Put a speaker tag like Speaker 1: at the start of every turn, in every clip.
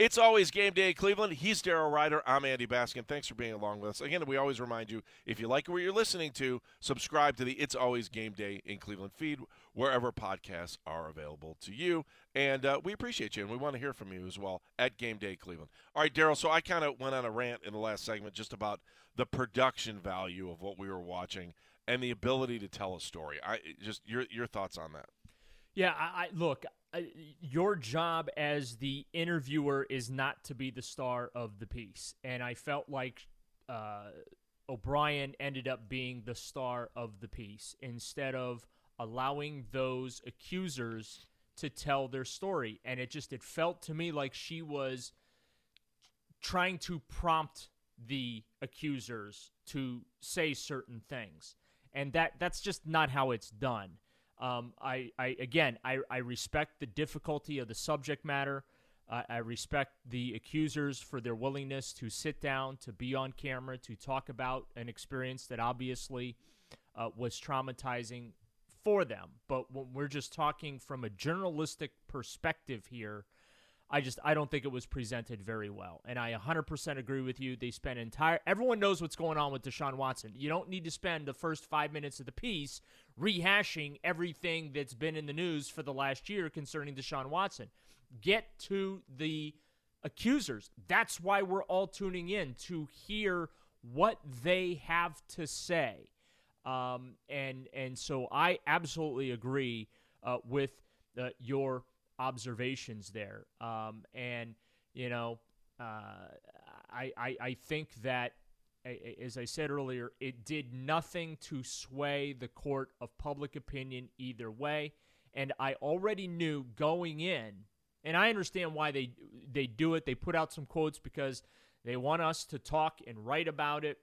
Speaker 1: It's always game day, in Cleveland. He's Daryl Ruiter. I'm Andy Baskin. Thanks for being along with us. Again, we always remind you if you like what you're listening to, subscribe to the It's Always Game Day in Cleveland feed wherever podcasts are available to you. And uh, we appreciate you, and we want to hear from you as well at Game Day Cleveland. All right, Daryl. So I kind of went on a rant in the last segment just about the production value of what we were watching and the ability to tell a story. I just your your thoughts on that.
Speaker 2: Yeah, I, I look your job as the interviewer is not to be the star of the piece. And I felt like uh, O'Brien ended up being the star of the piece instead of allowing those accusers to tell their story. And it just, it felt to me like she was trying to prompt the accusers to say certain things. And that that's just not how it's done. Um, I, I again, I, I respect the difficulty of the subject matter. Uh, I respect the accusers for their willingness to sit down, to be on camera, to talk about an experience that obviously uh, was traumatizing for them. But when we're just talking from a journalistic perspective here, I just I don't think it was presented very well. And I 100% agree with you. They spent entire everyone knows what's going on with Deshaun Watson. You don't need to spend the first 5 minutes of the piece rehashing everything that's been in the news for the last year concerning Deshaun Watson. Get to the accusers. That's why we're all tuning in to hear what they have to say. Um, and and so I absolutely agree uh, with uh, your observations there. Um, and, you know, uh, I, I, I think that, as I said earlier, it did nothing to sway the court of public opinion either way. And I already knew going in, and I understand why they they do it. They put out some quotes because they want us to talk and write about it.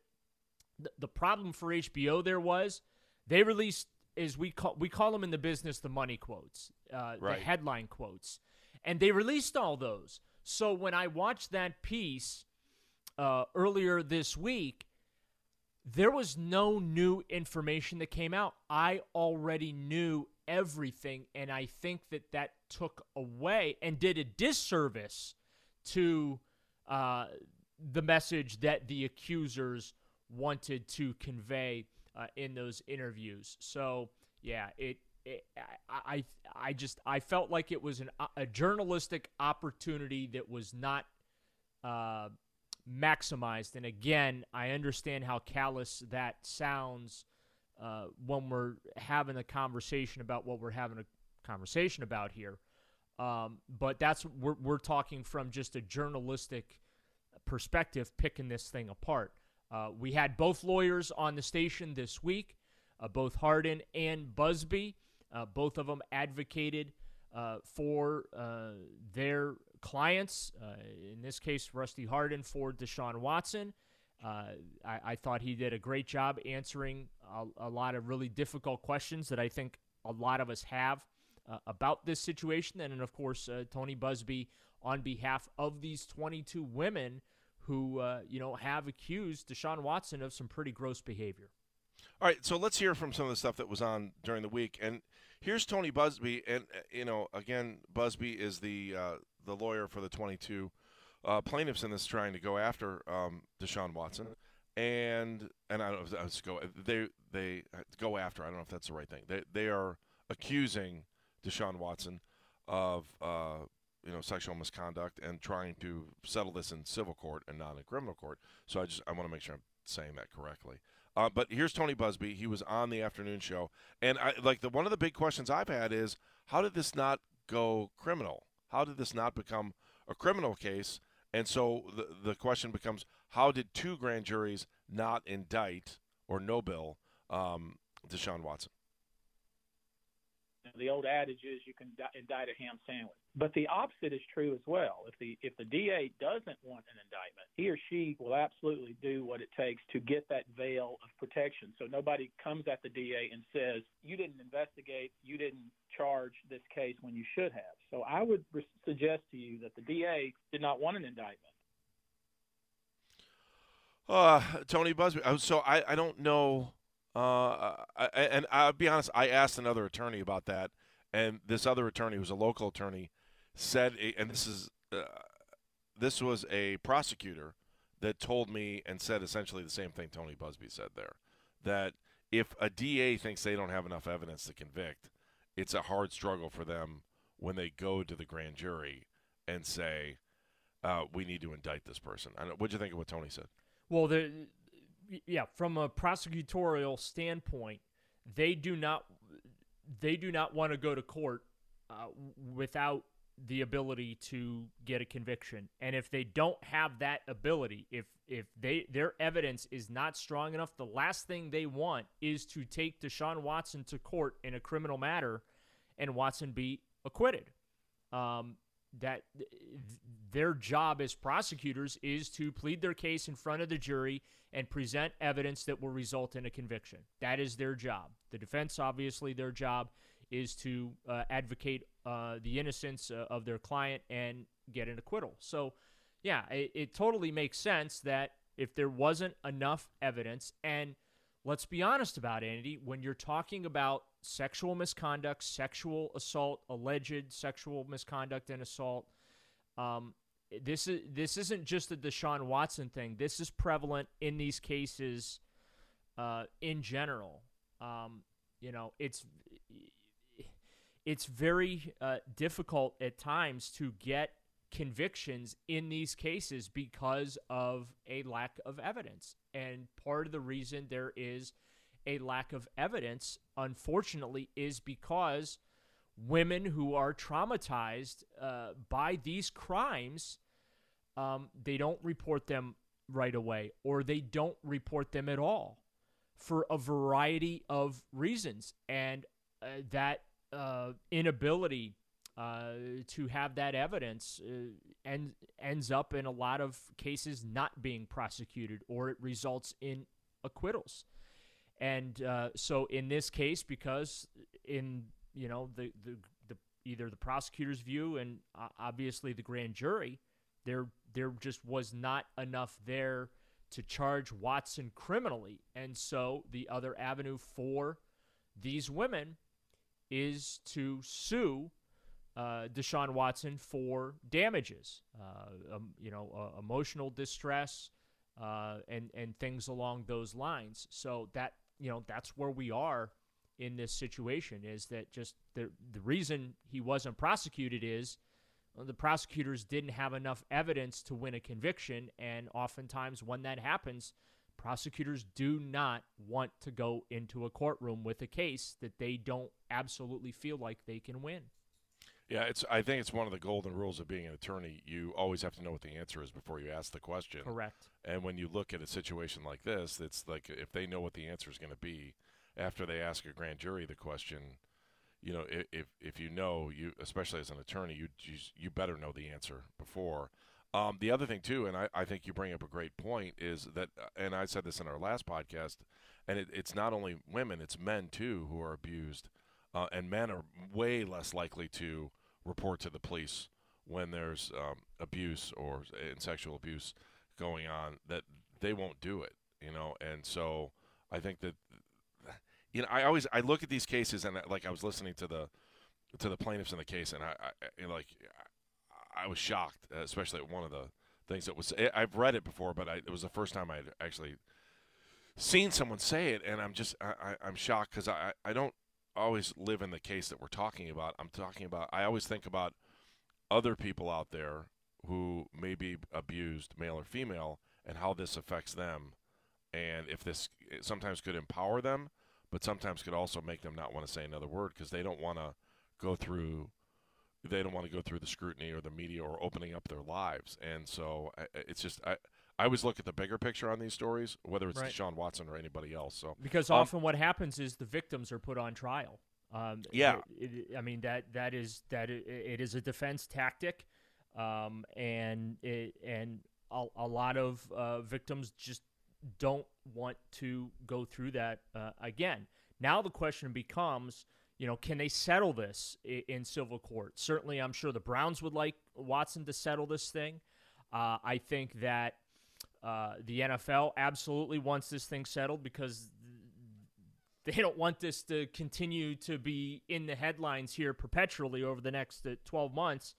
Speaker 2: The, the problem for HBO there was they released is we call we call them in the business the money quotes, uh, right. the headline quotes, and they released all those. So when I watched that piece uh, earlier this week, there was no new information that came out. I already knew everything, and I think that that took away and did a disservice to uh, the message that the accusers wanted to convey uh, in those interviews. So yeah, it, I, I I just I felt like it was an, a journalistic opportunity that was not uh, maximized. And again, I understand how callous that sounds uh, when we're having a conversation about what we're having a conversation about here. Um, but that's we're we're talking from just a journalistic perspective, picking this thing apart. Uh, we had both lawyers on the station this week, uh, both Hardin and Buzbee. Uh, both of them advocated uh, for uh, their clients. Uh, in this case, Rusty Hardin for Deshaun Watson. I, I, thought he did a great job answering a, a, lot of really difficult questions that I think a lot of us have about this situation. And, then, of course, Tony Buzbee on behalf of these 22 women who uh, you know have accused Deshaun Watson of some pretty gross behavior.
Speaker 1: All right, so let's hear from some of the stuff that was on during the week. And here's Tony Buzbee, and uh, you know, again, Buzbee is the uh, the lawyer for the 22 uh, plaintiffs in this trying to go after um, Deshaun Watson, and and I don't know if go they they uh, go after. I don't know if that's the right thing. They they are accusing Deshaun Watson of uh, you know sexual misconduct and trying to settle this in civil court and not in criminal court. So I just I want to make sure I'm saying that correctly. Uh, but here's Tony Buzbee. He was on the afternoon show, and I like the one of the big questions I've had is how did this not go criminal? How did this not become a criminal case? And so the the question becomes how did two grand juries not indict or no bill um, Deshaun Watson?
Speaker 3: The old adage is you can indict a ham sandwich. But the opposite is true as well. If the if the DA doesn't want an indictment, he or she will absolutely do what it takes to get that veil of protection. So nobody comes at the DA and says, "You didn't investigate, you didn't charge this case when you should have." So I would suggest to you that the DA did not want an indictment.
Speaker 1: Uh, Tony Buzbee. Uh, so I, I don't know uh, I, and I'll be honest, I asked another attorney about that, and this other attorney, who's a local attorney, said, and this is uh, this was a prosecutor that told me and said essentially the same thing Tony Buzbee said there that if a DA thinks they don't have enough evidence to convict, it's a hard struggle for them when they go to the grand jury and say, uh, "We need to indict this person." What'd you think of what Tony said?
Speaker 2: Well, the yeah, from a prosecutorial standpoint, they do not they do not want to go to court uh, without the ability to get a conviction. And if they don't have that ability, if if they their evidence is not strong enough, the last thing they want is to take Deshaun Watson to court in a criminal matter and Watson be acquitted. Um, that their job as prosecutors is to plead their case in front of the jury and present evidence that will result in a conviction. That is their job. The defense, obviously, their job is to uh, advocate uh, the innocence uh, of their client and get an acquittal. So, yeah, it, it totally makes sense that if there wasn't enough evidence, and let's be honest about it, Andy, when you're talking about sexual misconduct, sexual assault, alleged sexual misconduct and assault, um, this is this isn't just a Deshaun Watson thing. This is prevalent in these cases uh, in general. Um, you know, it's it's very uh, difficult at times to get convictions in these cases because of a lack of evidence. And part of the reason there is a lack of evidence, unfortunately, is because women who are traumatized uh, by these crimes, um, they don't report them right away or they don't report them at all for a variety of reasons. And uh, that uh, inability uh, to have that evidence uh, and ends up in a lot of cases not being prosecuted or it results in acquittals. And uh, so in this case, because in you know the, the the either the prosecutor's view and obviously the grand jury, there there just was not enough there to charge Watson criminally, and so the other avenue for these women is to sue uh, Deshaun Watson for damages, uh, um, you know, uh, emotional distress, uh, and and things along those lines. So that you know that's where we are in this situation. Is that just the the reason he wasn't prosecuted is well, the prosecutors didn't have enough evidence to win a conviction, and oftentimes when that happens, prosecutors do not want to go into a courtroom with a case that they don't absolutely feel like they can win.
Speaker 1: Yeah, it's. I think it's one of the golden rules of being an attorney. You always have to know what the answer is before you ask the question.
Speaker 2: Correct.
Speaker 1: And when you look at a situation like this, it's like if they know what the answer is going to be after they ask a grand jury the question, you know, if if you know you, especially as an attorney, you you, better know the answer before. Um, the other thing too, and I, I think you bring up a great point, is that, and I said this in our last podcast, and it, it's not only women, it's men too who are abused, uh, and men are way less likely to report to the police when there's um, abuse or uh, sexual abuse going on. That they won't do it, you know, and so I think that, you know, I always I look at these cases and uh, like I was listening to the to the plaintiffs in the case, and I, I like I was shocked, uh, especially at one of the things that was. I've read it before, but I, it was the first time I'd actually seen someone say it, and I'm just I, am shocked because I I don't always live in the case that we're talking about. I'm talking about. I always think about other people out there who may be abused, male or female, and how this affects them, and if this sometimes could empower them, but sometimes could also make them not want to say another word because they don't want to go through they don't want to go through the scrutiny or the media or opening up their lives. And so it's just I I always look at the bigger picture on these stories, whether it's right. Deshaun Watson or anybody else. So
Speaker 2: because um, often what happens is the victims are put on trial. Um,
Speaker 1: yeah,
Speaker 2: it, it, I mean that that is that it, it is a defense tactic, um, and it, and a, a lot of uh, victims just don't want to go through that uh, again. Now the question becomes you know, can they settle this in, civil court? Certainly, I'm sure the Browns would like Watson to settle this thing. Uh, I think that uh, the NFL absolutely wants this thing settled because they don't want this to continue to be in the headlines here perpetually over the next uh, 12 months.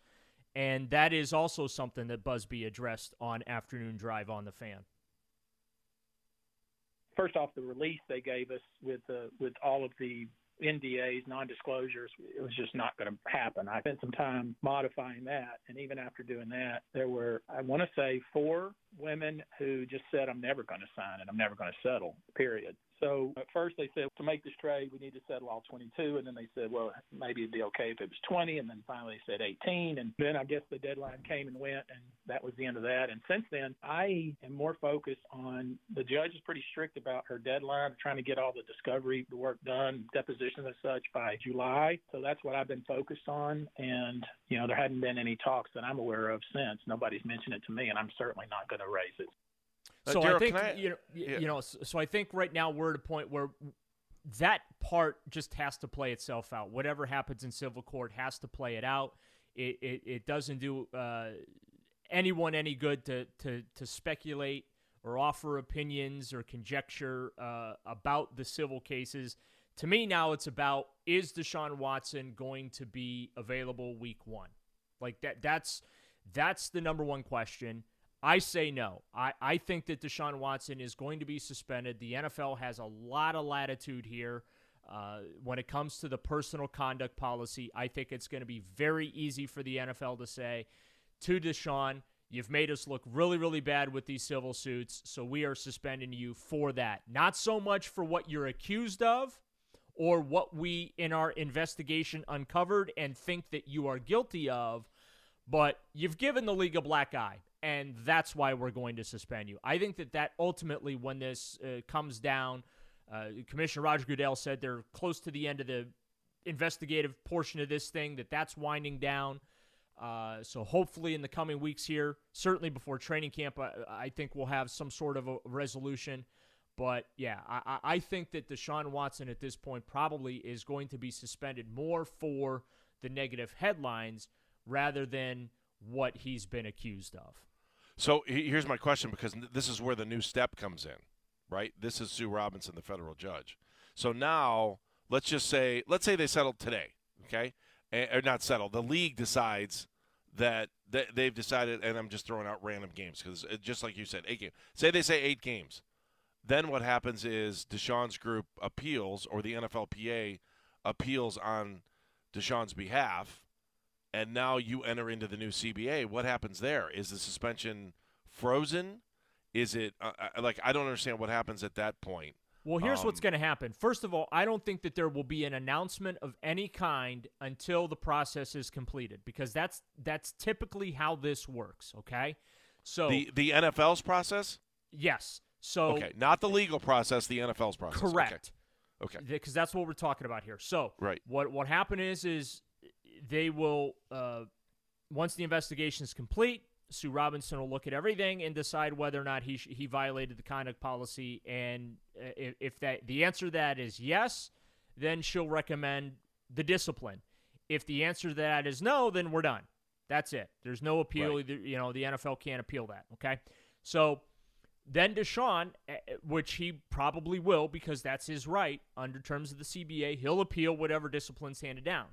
Speaker 2: And that is also something that Buzbee addressed on afternoon drive on the fan.
Speaker 3: First off, the release they gave us with uh, with all of the NDAs, non-disclosures, it was just not going to happen. I spent some time modifying that, and even after doing that, there were I want to say four women who just said, "I'm never going to sign it. I'm never going to settle." Period. So at first they said to make this trade we need to settle all 22, and then they said, well, maybe it'd be okay if it was 20, and then finally they said 18, and then I guess the deadline came and went, and that was the end of that. And since then, I am more focused on the judge is pretty strict about her deadline, trying to get all the discovery the work done, depositions and such by July. So that's what I've been focused on, and you know there hadn't been any talks that I'm aware of since. Nobody's mentioned it to me, and I'm certainly not going to raise it.
Speaker 2: Uh, so I think I, you know, yeah. you know, so, so I think right now we're at a point where that part just has to play itself out. Whatever happens in civil court has to play it out. It it, it doesn't do uh, anyone any good to to to speculate or offer opinions or conjecture uh, about the civil cases. To me, now it's about is Deshaun Watson going to be available week one? Like that. That's that's the number one question. I say no. I, I think that Deshaun Watson is going to be suspended. The NFL has a lot of latitude here. Uh, when it comes to the personal conduct policy, I think it's going to be very easy for the NFL to say to Deshaun, You've made us look really, really bad with these civil suits, so we are suspending you for that. Not so much for what you're accused of or what we in our investigation uncovered and think that you are guilty of, but you've given the league a black eye and that's why we're going to suspend you. I think that that ultimately, when this uh, comes down, uh, Commissioner Roger Goodell said they're close to the end of the investigative portion of this thing. That that's winding down. Uh, so hopefully, in the coming weeks here, certainly before training camp, I, I think we'll have some sort of a resolution. But yeah, I, I think that Deshaun Watson at this point probably is going to be suspended more for the negative headlines rather than what he's been accused of.
Speaker 1: So here's my question because this is where the new step comes in, right? This is Sue Robinson, the federal judge. So now let's just say, let's say they settled today, okay? Or not settled. The league decides that they've decided, and I'm just throwing out random games because just like you said, eight games. Say they say eight games. Then what happens is Deshaun's group appeals, or the NFLPA appeals on Deshaun's behalf and now you enter into the new CBA. What happens there? Is the suspension frozen? Is it uh, uh, like I don't understand what happens at that point?
Speaker 2: Well, here's um, what's going to happen. First of all, I don't think that there will be an announcement of any kind until the process is completed because that's that's typically how this works, okay? So
Speaker 1: The the NFL's process?
Speaker 2: Yes. So
Speaker 1: Okay, not the legal process, the NFL's process.
Speaker 2: Correct.
Speaker 1: Okay.
Speaker 2: Because that's what we're talking about here. So,
Speaker 1: right.
Speaker 2: what what happened is is they will uh, once the investigation is complete. Sue Robinson will look at everything and decide whether or not he sh- he violated the conduct policy. And uh, if, if that the answer to that is yes, then she'll recommend the discipline. If the answer to that is no, then we're done. That's it. There's no appeal. Right. You know, the NFL can't appeal that. Okay, so then Deshaun, eh, which he probably will because that's his right under terms of the CBA, he'll appeal whatever discipline's handed down.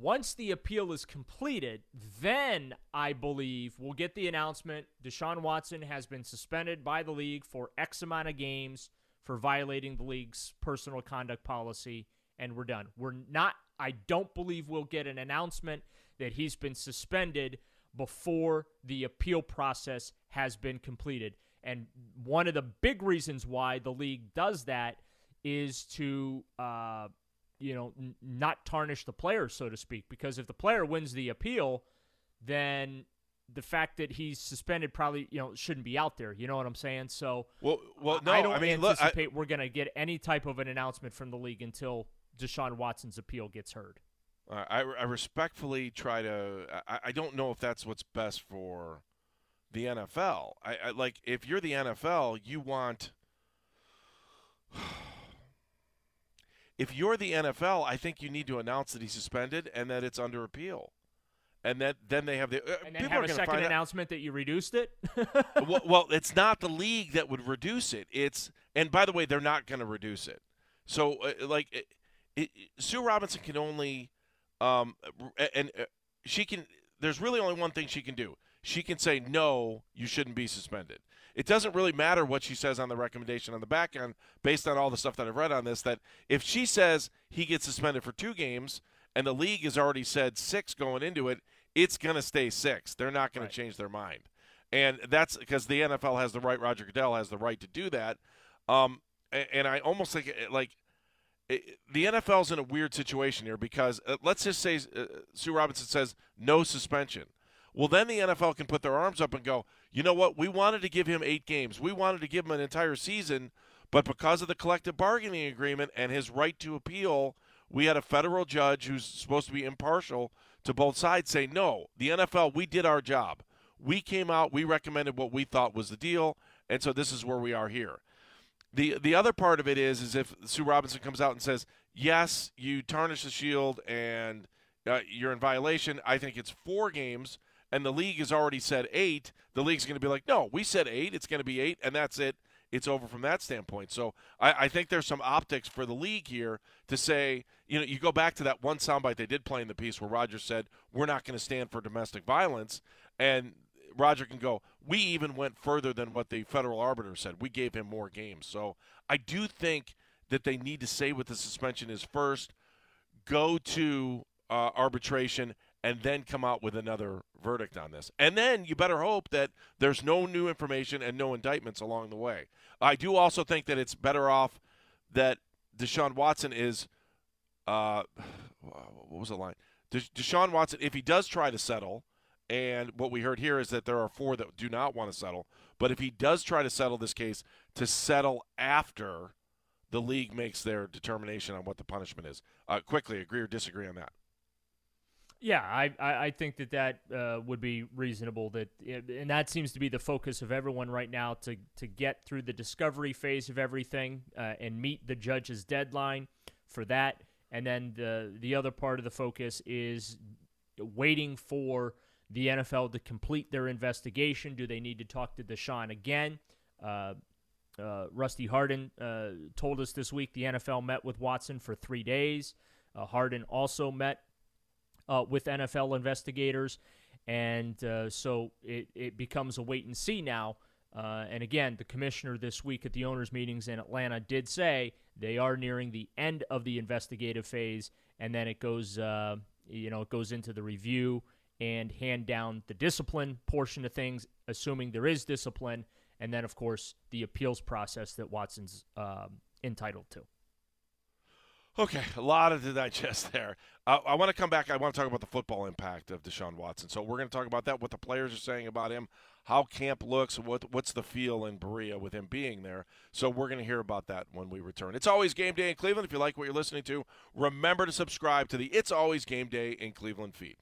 Speaker 2: Once the appeal is completed, then I believe we'll get the announcement Deshaun Watson has been suspended by the league for X amount of games for violating the league's personal conduct policy, and we're done. We're not, I don't believe we'll get an announcement that he's been suspended before the appeal process has been completed. And one of the big reasons why the league does that is to uh, you know, n- not tarnish the player, so to speak. Because if the player wins the appeal, then the fact that he's suspended probably you know shouldn't be out there. You know what I'm saying? So
Speaker 1: well, well, no,
Speaker 2: I don't
Speaker 1: I mean,
Speaker 2: anticipate
Speaker 1: look, I,
Speaker 2: we're going to get any type of an announcement from the league until Deshaun Watson's appeal gets heard.
Speaker 1: Uh, I, I respectfully try to. I, I don't know if that's what's best for the NFL. I, I like if you're the NFL, you want if you're the NFL, I think you need to announce that he's suspended and that it's under appeal. And that then they have the uh,
Speaker 2: and then have a second announcement
Speaker 1: out.
Speaker 2: that you reduced it.
Speaker 1: well, well, it's not the league that would reduce it. It's and by the way, they're not going to reduce it. So uh, like it, it, Sue Robinson can only um and uh, she can there's really only one thing she can do. She can say no, you shouldn't be suspended. It doesn't really matter what she says on the recommendation on the back end, based on all the stuff that I've read on this. That if she says he gets suspended for two games, and the league has already said six going into it, it's going to stay six. They're not going
Speaker 2: Right.
Speaker 1: to change their mind, and that's because the NFL has the right. Roger Goodell has the right to do that. Um, a- and I almost think it- like it, the NFL's in a weird situation here because uh, let's just say uh, Sue Robinson says no suspension. Well, then the NFL can put their arms up and go, you know what? We wanted to give him eight games. We wanted to give him an entire season, but because of the collective bargaining agreement and his right to appeal, we had a federal judge who's supposed to be impartial to both sides say, no, the NFL, we did our job. We came out, we recommended what we thought was the deal, and so this is where we are here. The the other part of it is is if Sue Robinson comes out and says, "Yes, you tarnish the shield and uh, you're in violation." I think it's four games, and the league has already said eight. The league's going to be like, "No, we said eight. It's going to be eight, and that's it. It's over from that standpoint." So I, I think there's some optics for the league here to say, you know, you go back to that one soundbite they did play in the piece where Roger said, "We're not going to stand for domestic violence," and Roger can go, we even went further than what the federal arbiter said. We gave him more games. So I do think that they need to say what the suspension is first, go to uh, arbitration, and then come out with another verdict on this. And then you better hope that there's no new information and no indictments along the way. I do also think that it's better off that Deshaun Watson is. Uh, what was the line? Desha- Deshaun Watson, if he does try to settle, and what we heard here is that there are four that do not want to settle. But if he does try to settle this case, to settle after the league makes their determination on what the punishment is. Uh, quickly, agree or disagree on that?
Speaker 2: Yeah, I, I, think that that uh, would be reasonable. That and that seems to be the focus of everyone right now to to get through the discovery phase of everything uh, and meet the judge's deadline for that. And then the the other part of the focus is waiting for the NFL to complete their investigation. Do they need to talk to Deshaun again? Uh, uh, Rusty Hardin uh, told us this week the NFL met with Watson for three days. Uh, Hardin also met uh, with NFL investigators, and uh, so it, it becomes a wait and see now. Uh, and again, the commissioner this week at the owners' meetings in Atlanta did say they are nearing the end of the investigative phase, and then it goes, uh, you know, it goes into the review and hand down the discipline portion of things, assuming there is discipline, and then of course the appeals process that Watson's um, entitled to.
Speaker 1: Okay, a lot of to digest there. Uh, I want to come back. I want to talk about the football impact of Deshaun Watson. So we're going to talk about that, what the players are saying about him, how camp looks, what what's the feel in Berea with him being there. So we're going to hear about that when we return. It's always game day in Cleveland. If you like what you're listening to, remember to subscribe to the It's Always Game Day in Cleveland feed.